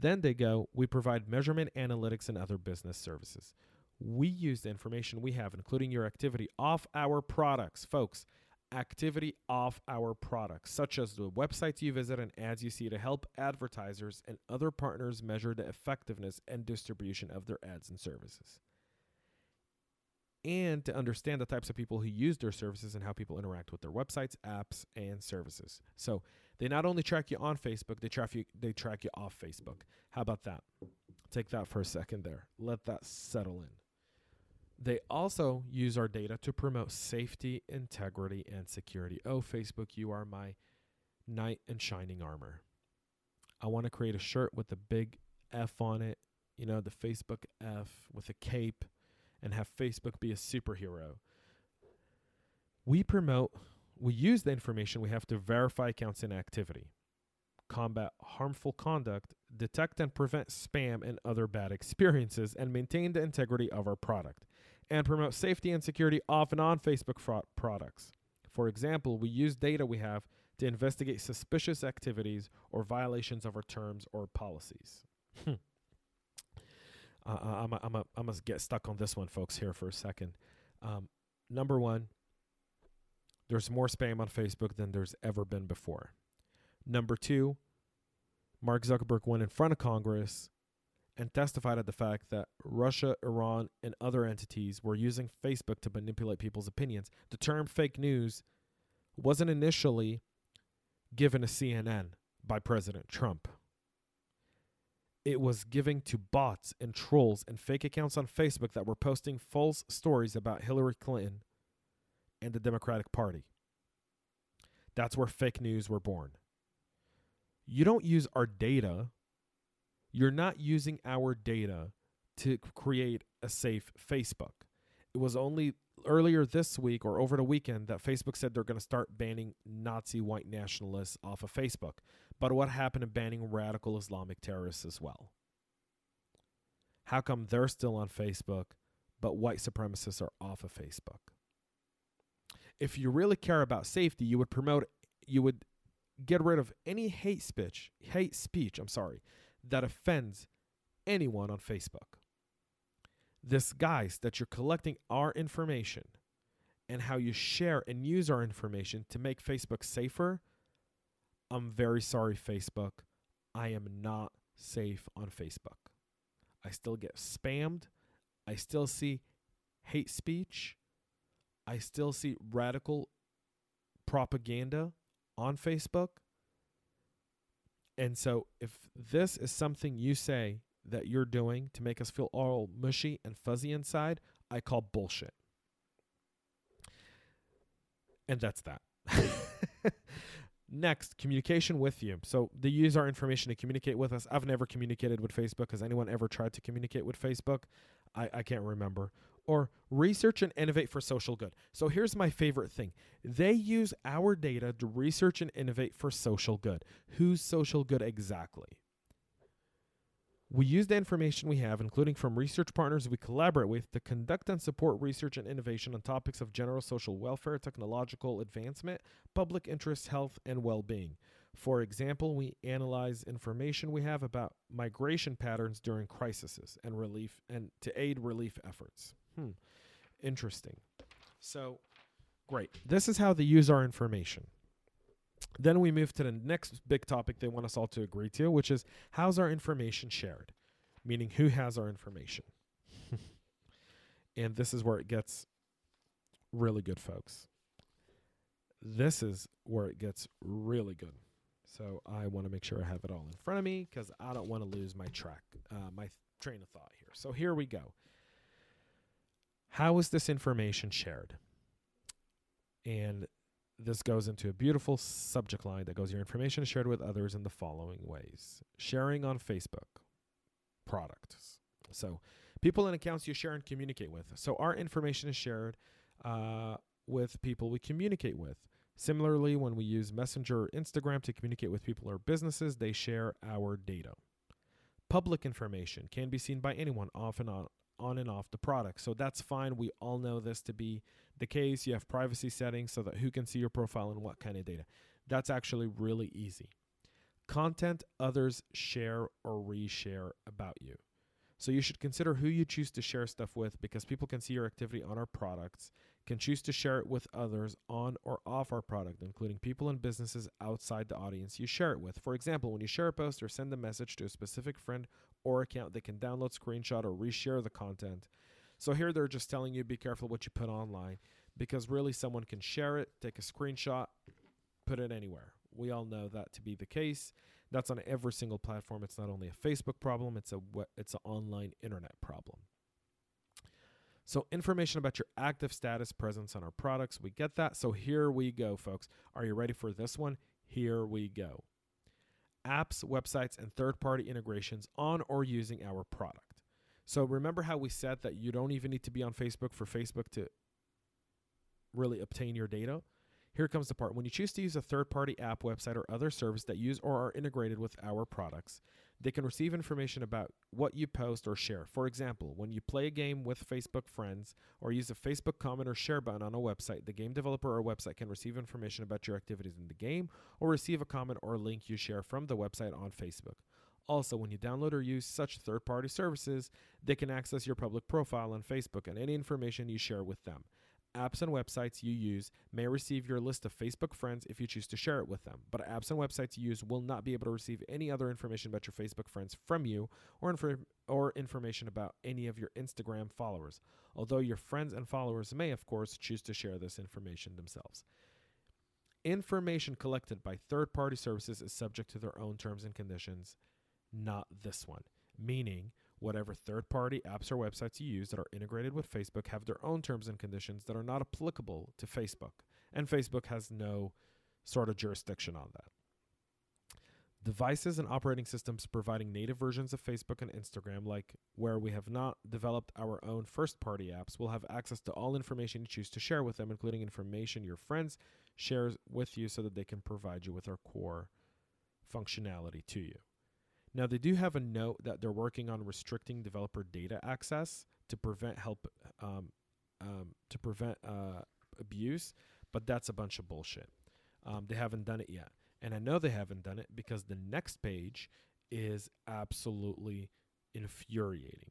A: then they go, we provide measurement, analytics, and other business services. We use the information we have, including your activity, off our products. Folks, activity off our products, such as the websites you visit and ads you see, to help advertisers and other partners measure the effectiveness and distribution of their ads and services and to understand the types of people who use their services and how people interact with their websites, apps, and services. So they not only track you on Facebook, they track you they track you off Facebook. How about that? Take that for a second there. Let that settle in. They also use our data to promote safety, integrity, and security. Oh, Facebook, you are my knight in shining armor. I want to create a shirt with a big F on it, you know, the Facebook F with a cape and have Facebook be a superhero. We promote, we use the information we have to verify accounts in activity, combat harmful conduct, detect and prevent spam and other bad experiences, and maintain the integrity of our product, and promote safety and security off and on Facebook fraud products. For example, we use data we have to investigate suspicious activities or violations of our terms or policies. Hmm. Uh, I'm a, I'm a, I must get stuck on this one, folks, here for a second. Um, number one, there's more spam on Facebook than there's ever been before. Number two, Mark Zuckerberg went in front of Congress and testified at the fact that Russia, Iran, and other entities were using Facebook to manipulate people's opinions. The term fake news wasn't initially given to CNN by President Trump. It was given to bots and trolls and fake accounts on Facebook that were posting false stories about Hillary Clinton and the Democratic Party. That's where fake news were born. You don't use our data. You're not using our data to create a safe Facebook. It was only earlier this week or over the weekend that Facebook said they're going to start banning Nazi white nationalists off of Facebook. But what happened to banning radical Islamic terrorists as well? How come they're still on Facebook, but white supremacists are off of Facebook? If you really care about safety, you would promote, you would get rid of any hate speech, hate speech, I'm sorry, that offends anyone on Facebook. This guise that you're collecting our information and how you share and use our information to make Facebook safer I'm very sorry, Facebook. I am not safe on Facebook. I still get spammed. I still see hate speech. I still see radical propaganda on Facebook. And so, if this is something you say that you're doing to make us feel all mushy and fuzzy inside, I call bullshit. And that's that. Next, communication with you. So they use our information to communicate with us. I've never communicated with Facebook. Has anyone ever tried to communicate with Facebook? I, I can't remember. Or research and innovate for social good. So here's my favorite thing they use our data to research and innovate for social good. Whose social good exactly? We use the information we have, including from research partners we collaborate with, to conduct and support research and innovation on topics of general social welfare, technological advancement, public interest, health, and well being. For example, we analyze information we have about migration patterns during crises and relief and to aid relief efforts. Hmm. Interesting. So, great. This is how they use our information. Then we move to the next big topic they want us all to agree to, which is how's our information shared? Meaning, who has our information? and this is where it gets really good, folks. This is where it gets really good. So I want to make sure I have it all in front of me because I don't want to lose my track, uh, my th- train of thought here. So here we go. How is this information shared? And this goes into a beautiful subject line that goes your information is shared with others in the following ways. Sharing on facebook products. So people and accounts you share and communicate with. So our information is shared uh, with people we communicate with. Similarly when we use messenger or instagram to communicate with people or businesses they share our data. Public information can be seen by anyone often on on and off the product. So that's fine. We all know this to be the case. You have privacy settings so that who can see your profile and what kind of data. That's actually really easy. Content others share or reshare about you. So you should consider who you choose to share stuff with because people can see your activity on our products, can choose to share it with others on or off our product, including people and businesses outside the audience you share it with. For example, when you share a post or send a message to a specific friend or account, they can download, screenshot, or reshare the content. So here they're just telling you be careful what you put online because really someone can share it, take a screenshot, put it anywhere. We all know that to be the case. That's on every single platform. It's not only a Facebook problem; it's a it's an online internet problem. So information about your active status presence on our products, we get that. So here we go, folks. Are you ready for this one? Here we go. Apps, websites, and third-party integrations on or using our product. So remember how we said that you don't even need to be on Facebook for Facebook to really obtain your data? Here comes the part. When you choose to use a third party app, website, or other service that use or are integrated with our products, they can receive information about what you post or share. For example, when you play a game with Facebook friends or use a Facebook comment or share button on a website, the game developer or website can receive information about your activities in the game or receive a comment or link you share from the website on Facebook. Also, when you download or use such third party services, they can access your public profile on Facebook and any information you share with them. Apps and websites you use may receive your list of Facebook friends if you choose to share it with them, but apps and websites you use will not be able to receive any other information about your Facebook friends from you or, or information about any of your Instagram followers, although your friends and followers may, of course, choose to share this information themselves. Information collected by third party services is subject to their own terms and conditions, not this one, meaning whatever third party apps or websites you use that are integrated with Facebook have their own terms and conditions that are not applicable to Facebook. And Facebook has no sort of jurisdiction on that. Devices and operating systems providing native versions of Facebook and Instagram, like where we have not developed our own first party apps, will have access to all information you choose to share with them, including information your friends share with you so that they can provide you with our core functionality to you. Now, they do have a note that they're working on restricting developer data access to prevent help um, um, to prevent uh, abuse, but that's a bunch of bullshit. Um, they haven't done it yet, and I know they haven't done it because the next page is absolutely infuriating.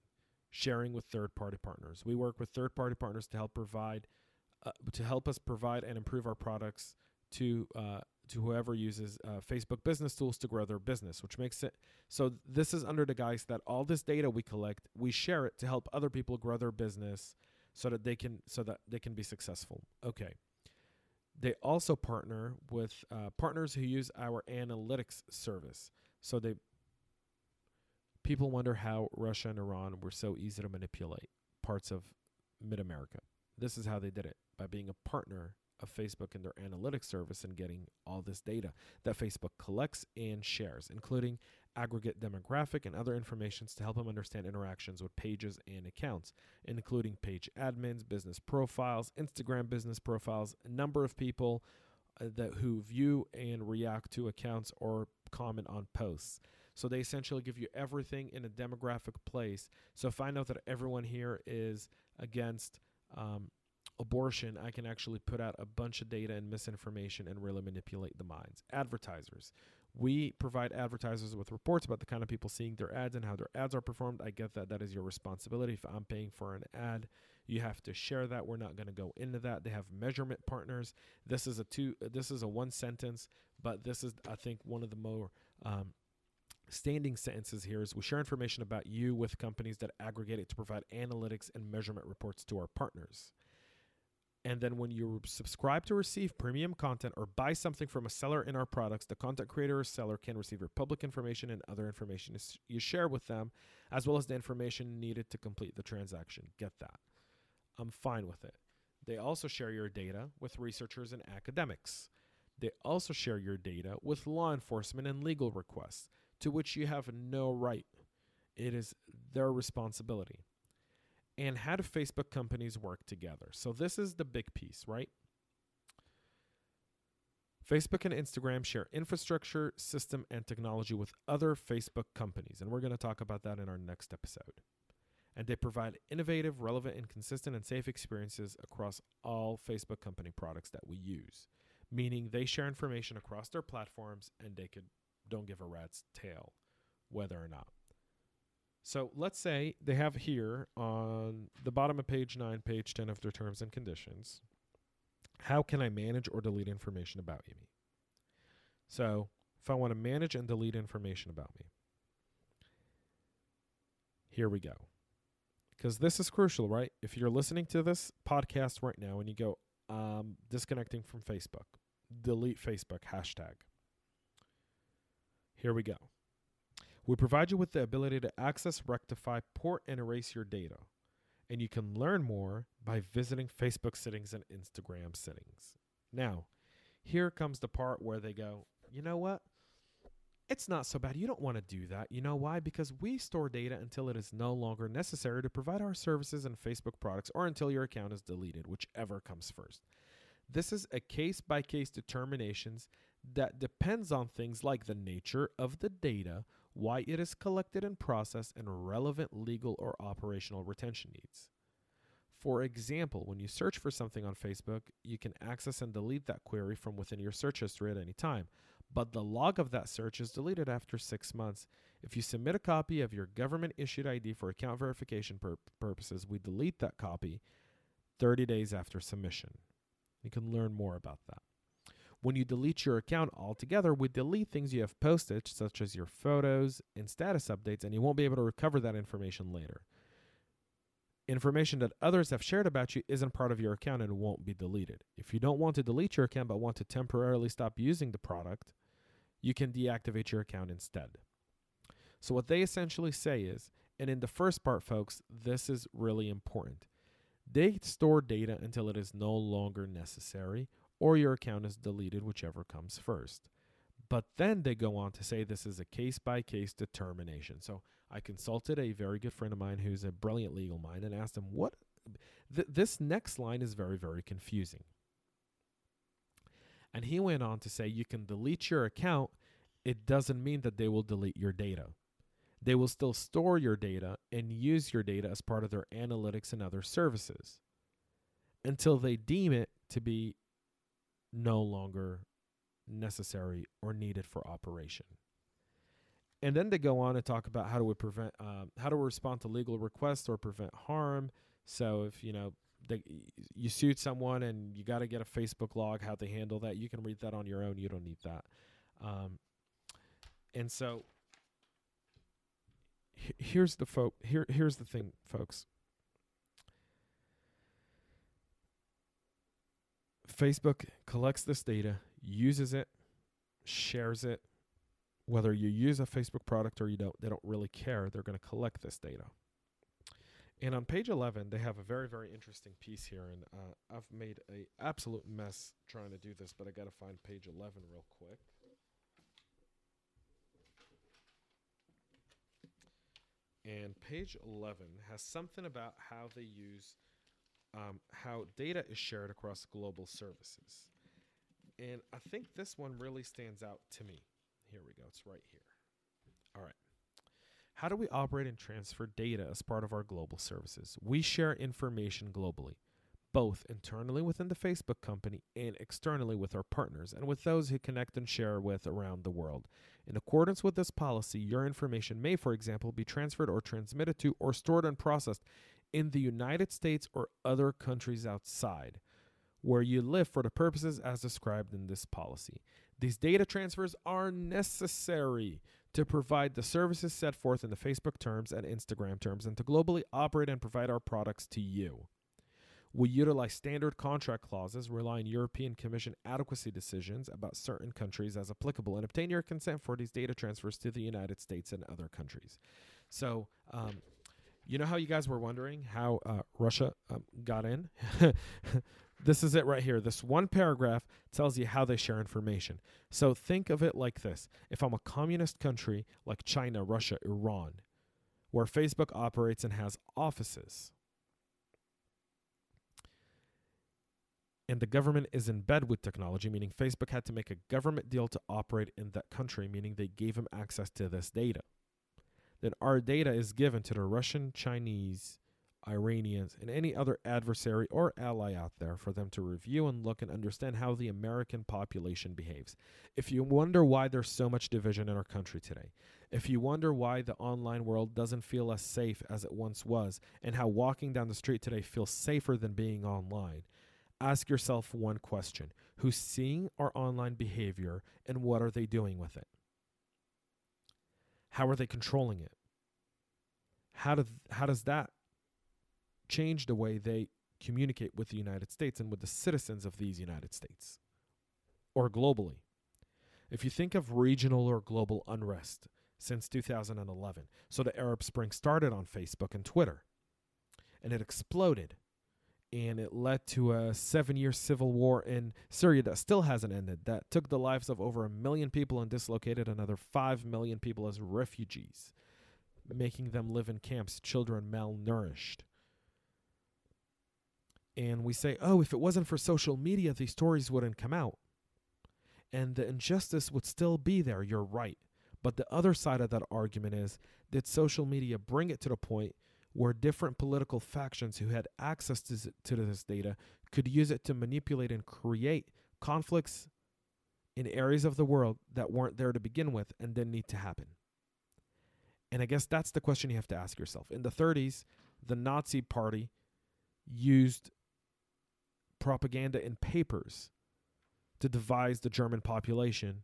A: Sharing with third-party partners. We work with third-party partners to help provide uh, to help us provide and improve our products to uh, to whoever uses uh, Facebook business tools to grow their business, which makes it so this is under the guise that all this data we collect, we share it to help other people grow their business so that they can so that they can be successful. Okay. They also partner with uh, partners who use our analytics service. So they people wonder how Russia and Iran were so easy to manipulate parts of mid America. This is how they did it by being a partner of Facebook and their analytics service and getting all this data that Facebook collects and shares, including aggregate demographic and other informations to help them understand interactions with pages and accounts, including page admins, business profiles, Instagram business profiles, number of people uh, that who view and react to accounts or comment on posts. So they essentially give you everything in a demographic place. So find out that everyone here is against um, abortion, I can actually put out a bunch of data and misinformation and really manipulate the minds. Advertisers. We provide advertisers with reports about the kind of people seeing their ads and how their ads are performed. I get that. That is your responsibility. If I'm paying for an ad, you have to share that. We're not going to go into that. They have measurement partners. This is a two. This is a one sentence, but this is I think one of the more um, standing sentences here is we share information about you with companies that aggregate it to provide analytics and measurement reports to our partners. And then when you subscribe to receive premium content or buy something from a seller in our products, the content creator or seller can receive your public information and other information you share with them, as well as the information needed to complete the transaction. Get that. I'm fine with it. They also share your data with researchers and academics. They also share your data with law enforcement and legal requests, to which you have no right. It is their responsibility and how do Facebook companies work together? So this is the big piece, right? Facebook and Instagram share infrastructure, system, and technology with other Facebook companies, and we're going to talk about that in our next episode. And they provide innovative, relevant, and consistent and safe experiences across all Facebook company products that we use, meaning they share information across their platforms and they could don't give a rat's tail whether or not. So let's say they have here on the bottom of page 9, page 10 of their terms and conditions, how can I manage or delete information about me? So if I want to manage and delete information about me, here we go. Because this is crucial, right? If you're listening to this podcast right now and you go, um, disconnecting from Facebook, delete Facebook hashtag. Here we go. We provide you with the ability to access, rectify, port, and erase your data. And you can learn more by visiting Facebook settings and Instagram settings. Now, here comes the part where they go, you know what? It's not so bad. You don't want to do that. You know why? Because we store data until it is no longer necessary to provide our services and Facebook products or until your account is deleted, whichever comes first. This is a case by case determinations that depends on things like the nature of the data, why it is collected and processed, and relevant legal or operational retention needs. For example, when you search for something on Facebook, you can access and delete that query from within your search history at any time, but the log of that search is deleted after six months If you submit a copy of your government issued ID for account verification pur- purposes, we delete that copy 30 days after submission. You can learn more about that. When you delete your account altogether, we delete things you have posted, such as your photos and status updates, and you won't be able to recover that information later. Information that others have shared about you isn't part of your account and won't be deleted. If you don't want to delete your account but want to temporarily stop using the product, you can deactivate your account instead. So, what they essentially say is, and in the first part, folks, this is really important. They store data until it is no longer necessary or your account is deleted, whichever comes first. But then they go on to say this is a case by case determination. So I consulted a very good friend of mine who's a brilliant legal mind and asked him, What? Th- this next line is very, very confusing. And he went on to say, You can delete your account. It doesn't mean that they will delete your data. They will still store your data and use your data as part of their analytics and other services until they deem it to be no longer necessary or needed for operation. And then they go on to talk about how do we prevent, uh, how do we respond to legal requests or prevent harm. So if you know they, you sued someone and you got to get a Facebook log, how they handle that, you can read that on your own. You don't need that. Um, and so here's the folk. Here, here's the thing, folks. Facebook collects this data, uses it, shares it. Whether you use a Facebook product or you don't, they don't really care. They're going to collect this data. And on page 11, they have a very, very interesting piece here. And uh, I've made a absolute mess trying to do this, but I got to find page 11 real quick. And page 11 has something about how they use um, how data is shared across global services. And I think this one really stands out to me. Here we go, it's right here. All right. How do we operate and transfer data as part of our global services? We share information globally, both internally within the Facebook company and externally with our partners and with those who connect and share with around the world. In accordance with this policy, your information may, for example, be transferred or transmitted to or stored and processed in the United States or other countries outside where you live for the purposes as described in this policy. These data transfers are necessary to provide the services set forth in the Facebook terms and Instagram terms and to globally operate and provide our products to you. We utilize standard contract clauses, rely on European Commission adequacy decisions about certain countries as applicable, and obtain your consent for these data transfers to the United States and other countries. So, um, you know how you guys were wondering how uh, Russia um, got in? this is it right here. This one paragraph tells you how they share information. So think of it like this if I'm a communist country like China, Russia, Iran, where Facebook operates and has offices, and the government is in bed with technology, meaning Facebook had to make a government deal to operate in that country, meaning they gave him access to this data then our data is given to the Russian, Chinese, Iranians, and any other adversary or ally out there for them to review and look and understand how the American population behaves. If you wonder why there's so much division in our country today, if you wonder why the online world doesn't feel as safe as it once was, and how walking down the street today feels safer than being online, ask yourself one question Who's seeing our online behavior and what are they doing with it? How are they controlling it? How does how does that change the way they communicate with the United States and with the citizens of these United States or globally? If you think of regional or global unrest since 2011, so the Arab Spring started on Facebook and Twitter, and it exploded and it led to a seven year civil war in Syria that still hasn't ended, that took the lives of over a million people and dislocated another five million people as refugees, making them live in camps, children malnourished. And we say, oh, if it wasn't for social media, these stories wouldn't come out. And the injustice would still be there. You're right. But the other side of that argument is did social media bring it to the point where different political factions who had access to, to this data could use it to manipulate and create conflicts in areas of the world that weren't there to begin with and didn't need to happen. And I guess that's the question you have to ask yourself. In the 30s, the Nazi party used propaganda in papers to devise the German population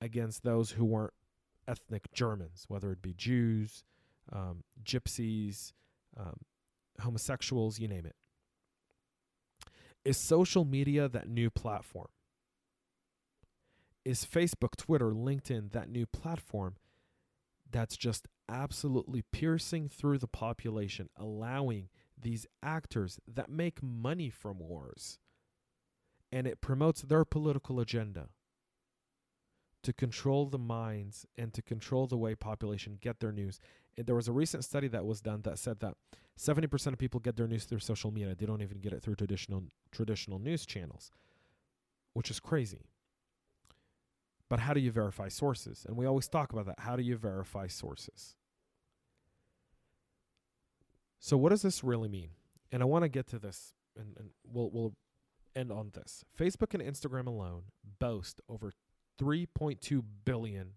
A: against those who weren't ethnic Germans, whether it be Jews, um, gypsies, um, homosexuals, you name it. Is social media that new platform? Is Facebook, Twitter, LinkedIn that new platform that's just absolutely piercing through the population, allowing these actors that make money from wars and it promotes their political agenda to control the minds and to control the way population get their news. There was a recent study that was done that said that 70% of people get their news through social media. They don't even get it through traditional traditional news channels, which is crazy. But how do you verify sources? And we always talk about that. How do you verify sources? So what does this really mean? And I want to get to this and, and we'll we'll end on this. Facebook and Instagram alone boast over 3.2 billion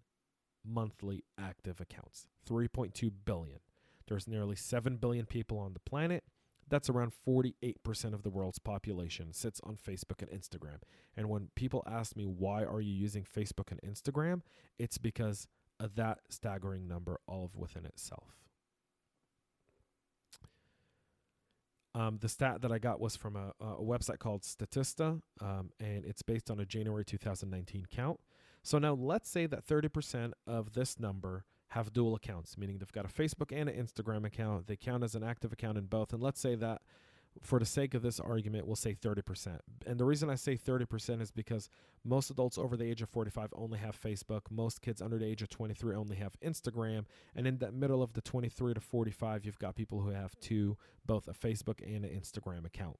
A: monthly active accounts. 3.2 billion. There's nearly 7 billion people on the planet. That's around 48% of the world's population sits on Facebook and Instagram. And when people ask me why are you using Facebook and Instagram, it's because of that staggering number all of within itself. Um, the stat that I got was from a, a website called Statista, um, and it's based on a January 2019 count. So now let's say that 30% of this number have dual accounts, meaning they've got a Facebook and an Instagram account. They count as an active account in both. And let's say that for the sake of this argument, we'll say 30%. And the reason I say 30% is because most adults over the age of 45 only have Facebook. Most kids under the age of 23 only have Instagram. And in that middle of the 23 to 45, you've got people who have two, both a Facebook and an Instagram account.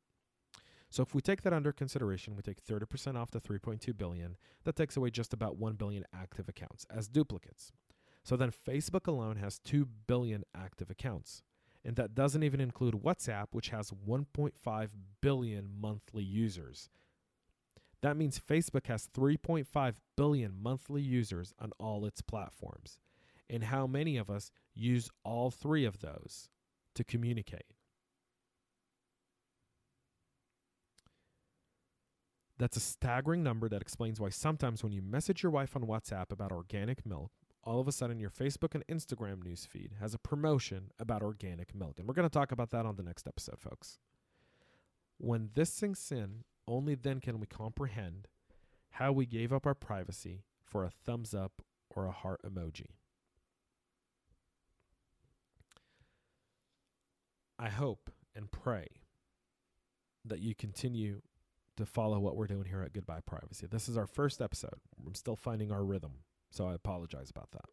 A: So if we take that under consideration, we take 30% off the 3.2 billion, that takes away just about 1 billion active accounts as duplicates. So then Facebook alone has 2 billion active accounts. And that doesn't even include WhatsApp, which has 1.5 billion monthly users. That means Facebook has 3.5 billion monthly users on all its platforms. And how many of us use all three of those to communicate? That's a staggering number that explains why sometimes when you message your wife on WhatsApp about organic milk, all of a sudden your Facebook and Instagram newsfeed has a promotion about organic milk. And we're going to talk about that on the next episode, folks. When this sinks in, only then can we comprehend how we gave up our privacy for a thumbs up or a heart emoji. I hope and pray that you continue to follow what we're doing here at Goodbye Privacy. This is our first episode. I'm still finding our rhythm. So I apologize about that.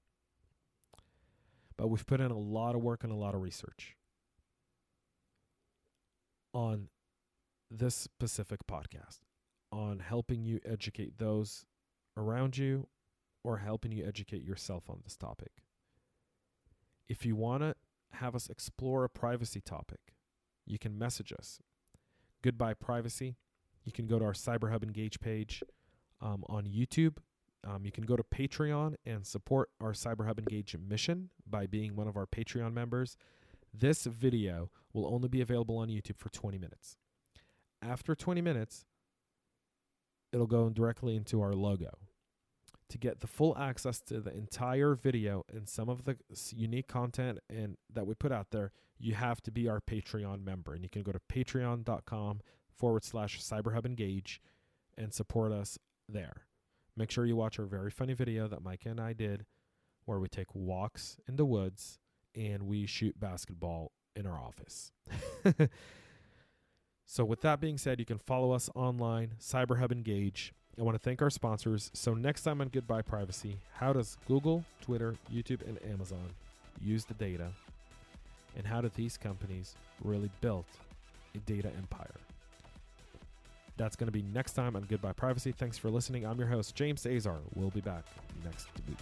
A: But we've put in a lot of work and a lot of research on this specific podcast, on helping you educate those around you or helping you educate yourself on this topic. If you want to have us explore a privacy topic, you can message us. Goodbye Privacy. You can go to our Cyber Hub Engage page um, on YouTube um, you can go to Patreon and support our CyberHub Engage mission by being one of our Patreon members. This video will only be available on YouTube for 20 minutes. After 20 minutes, it'll go directly into our logo. To get the full access to the entire video and some of the unique content and that we put out there, you have to be our Patreon member. And you can go to patreon.com forward slash cyberhub engage and support us there. Make sure you watch our very funny video that Mike and I did where we take walks in the woods and we shoot basketball in our office. so, with that being said, you can follow us online, CyberHub Engage. I want to thank our sponsors. So, next time on Goodbye Privacy, how does Google, Twitter, YouTube, and Amazon use the data? And how do these companies really build a data empire? That's going to be next time on Goodbye Privacy. Thanks for listening. I'm your host, James Azar. We'll be back next week.